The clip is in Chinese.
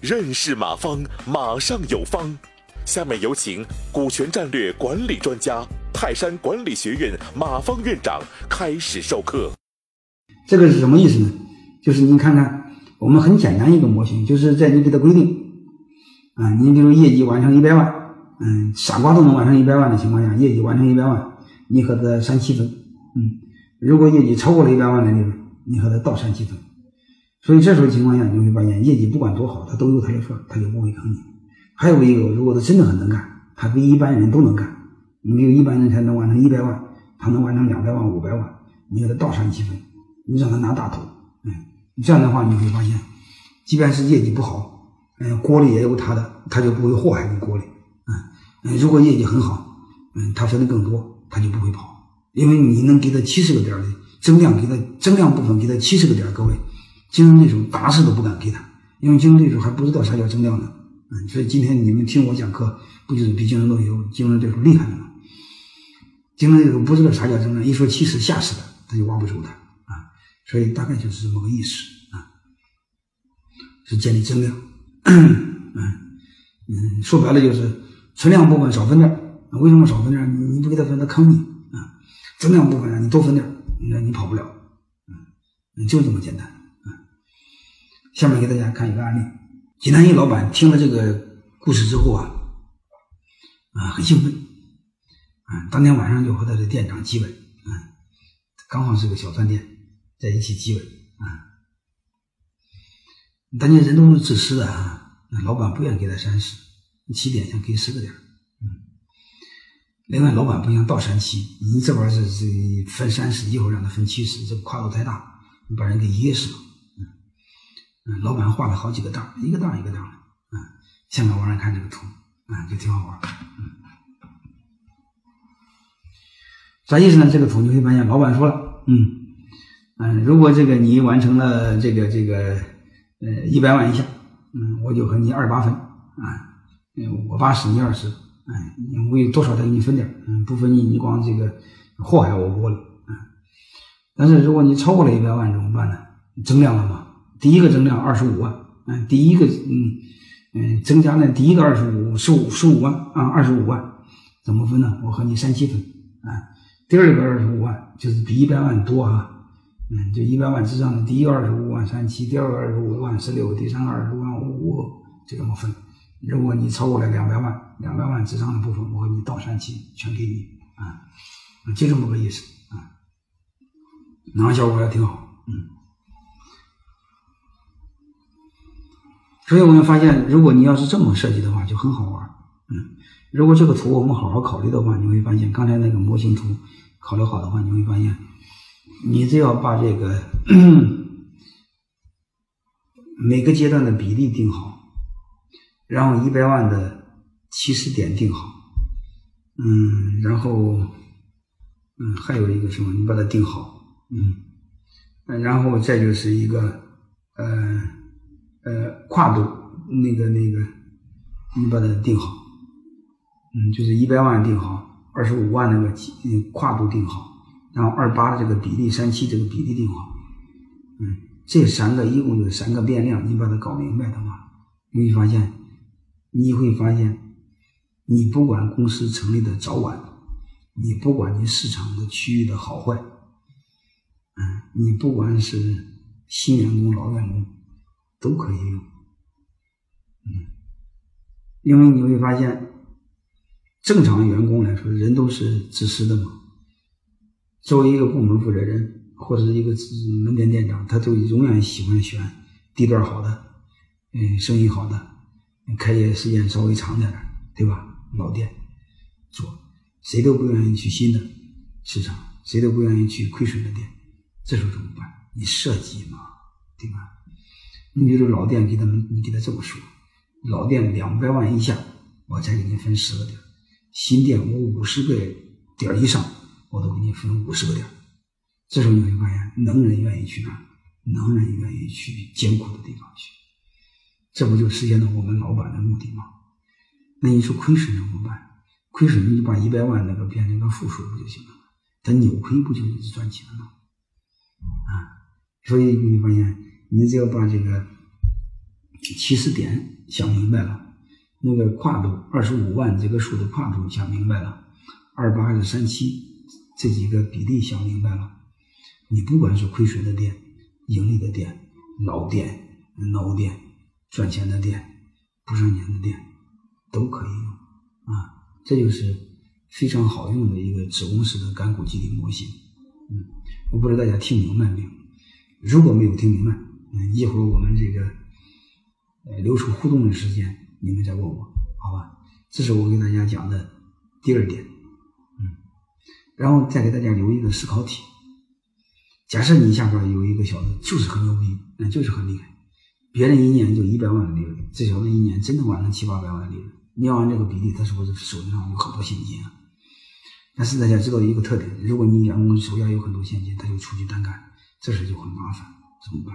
认识马方，马上有方。下面有请股权战略管理专家、泰山管理学院马方院长开始授课。这个是什么意思呢？就是您看看，我们很简单一个模型，就是在你给他规定啊，你比如业绩完成一百万，嗯，傻瓜都能完成一百万的情况下，业绩完成一百万，你和他三七分，嗯，如果业绩超过了一百万的利润，你和他倒三七分。所以这时候情况下，你会发现业绩不管多好，他都有他的份儿，他就不会坑你。还有一个，如果他真的很能干，他比一般人都能干，你比如一般人才能完成一百万，他能完成两百万、五百万，你给他倒删七分，你让他拿大头，嗯，这样的话你会发现，即便是业绩不好，嗯，锅里也有他的，他就不会祸害你锅里，嗯，如果业绩很好，嗯，他分的更多，他就不会跑，因为你能给他七十个点的增量，给他增量部分给他七十个点，各位。竞争对手打死都不敢给他，因为竞争对手还不知道啥叫增量呢。嗯，所以今天你们听我讲课，不就是比竞争对手、竞争对手厉害了吗？竞争对手不知道啥叫增量，一说七十吓死他，他就挖不住他啊。所以大概就是这么个意思啊，是建立增量。嗯嗯，说白了就是存量部分少分点为什么少分点你你不给他分，他坑你啊。增量部分让你多分点那你跑不了。嗯，就这么简单。下面给大家看一个案例。济南一老板听了这个故事之后啊，啊，很兴奋，啊，当天晚上就和他的店长激吻，啊，刚好是个小饭店，在一起激吻，啊，但家人都是自私的啊，老板不愿给他三十，起点想给十个点，嗯，另外老板不想倒三七，你这玩意是是分三十，一会儿让他分七十，这跨度太大，你把人给噎死了。老板画了好几个档，一个档一个档的。嗯，现在网上看这个图，嗯，就挺好玩。嗯，啥意思呢？这个图你会发现，老板说了，嗯嗯，如果这个你完成了这个这个呃一百万以下，嗯，我就和你二八分啊，嗯，我八十你二十，哎，我有多少再给你分点，嗯，不分你你光这个祸害我窝里，嗯，但是如果你超过了一百万怎么办呢？增量了吗？第一个增量二十五万，嗯，第一个嗯嗯增加呢，第一个二十五十五十五万啊，二十五万怎么分呢？我和你三七分啊。第二个二十五万就是比一百万多啊，嗯，就一百万之上的第一个二十五万三七，第二个二十五万十六，第三个二十五万五，就这么分。如果你超过了两百万，两百万之上的部分，我和你倒三七，全给你啊，就这么个意思啊，那效果还挺好，嗯。所以我们发现，如果你要是这么设计的话，就很好玩。嗯，如果这个图我们好好考虑的话，你会发现刚才那个模型图考虑好的话，你会发现，你只要把这个每个阶段的比例定好，然后一百万的起始点定好，嗯，然后嗯还有一个什么，你把它定好，嗯，然后再就是一个呃。呃，跨度那个那个，你把它定好，嗯，就是一百万定好，二十五万那个嗯跨度定好，然后二八的这个比例，三七这个比例定好，嗯，这三个一共有三个变量，你把它搞明白的话，你会发现，你会发现，你不管公司成立的早晚，你不管你市场的区域的好坏，嗯，你不管是新员工老员工。都可以用，嗯，因为你会发现，正常员工来说，人都是自私的嘛。作为一个部门负责人或者是一个门店店长，他都永远喜欢选地段好的，嗯，生意好的，开业时间稍微长点的，对吧？老店做，谁都不愿意去新的市场，谁都不愿意去亏损的店。这时候怎么办？你设计嘛，对吧？你比如老店给他们，你给他这么说：老店两百万以下，我才给你分十个点；新店我五十个点以上，我都给你分五十个点。这时候你会发现，能人愿意去哪？能人愿意去艰苦的地方去。这不就实现了我们老板的目的吗？那你说亏损怎么办？亏损你就把一百万那个变成个负数不就行了？他扭亏不就一直赚钱吗？啊，所以你会发现。你只要把这个起始点想明白了，那个跨度二十五万这个数的跨度想明白了，二八还是三七这几个比例想明白了，你不管是亏损的店、盈利的店、老店、孬店、赚钱的店、不赚钱的店，都可以用啊，这就是非常好用的一个子公司的干股激励模型。嗯，我不知道大家听明白没有？如果没有听明白，嗯，一会儿我们这个呃留出互动的时间，你们再问我，好吧？这是我给大家讲的第二点，嗯，然后再给大家留一个思考题。假设你下边有一个小子就是很牛逼，那就是很厉害，别人一年就一百万的利润，这小子一年真的完成七八百万的利润。你要按这个比例，他是不是手上有很多现金啊？但是大家知道一个特点，如果你员工手下有很多现金，他就出去单干。这事就很麻烦，怎么办？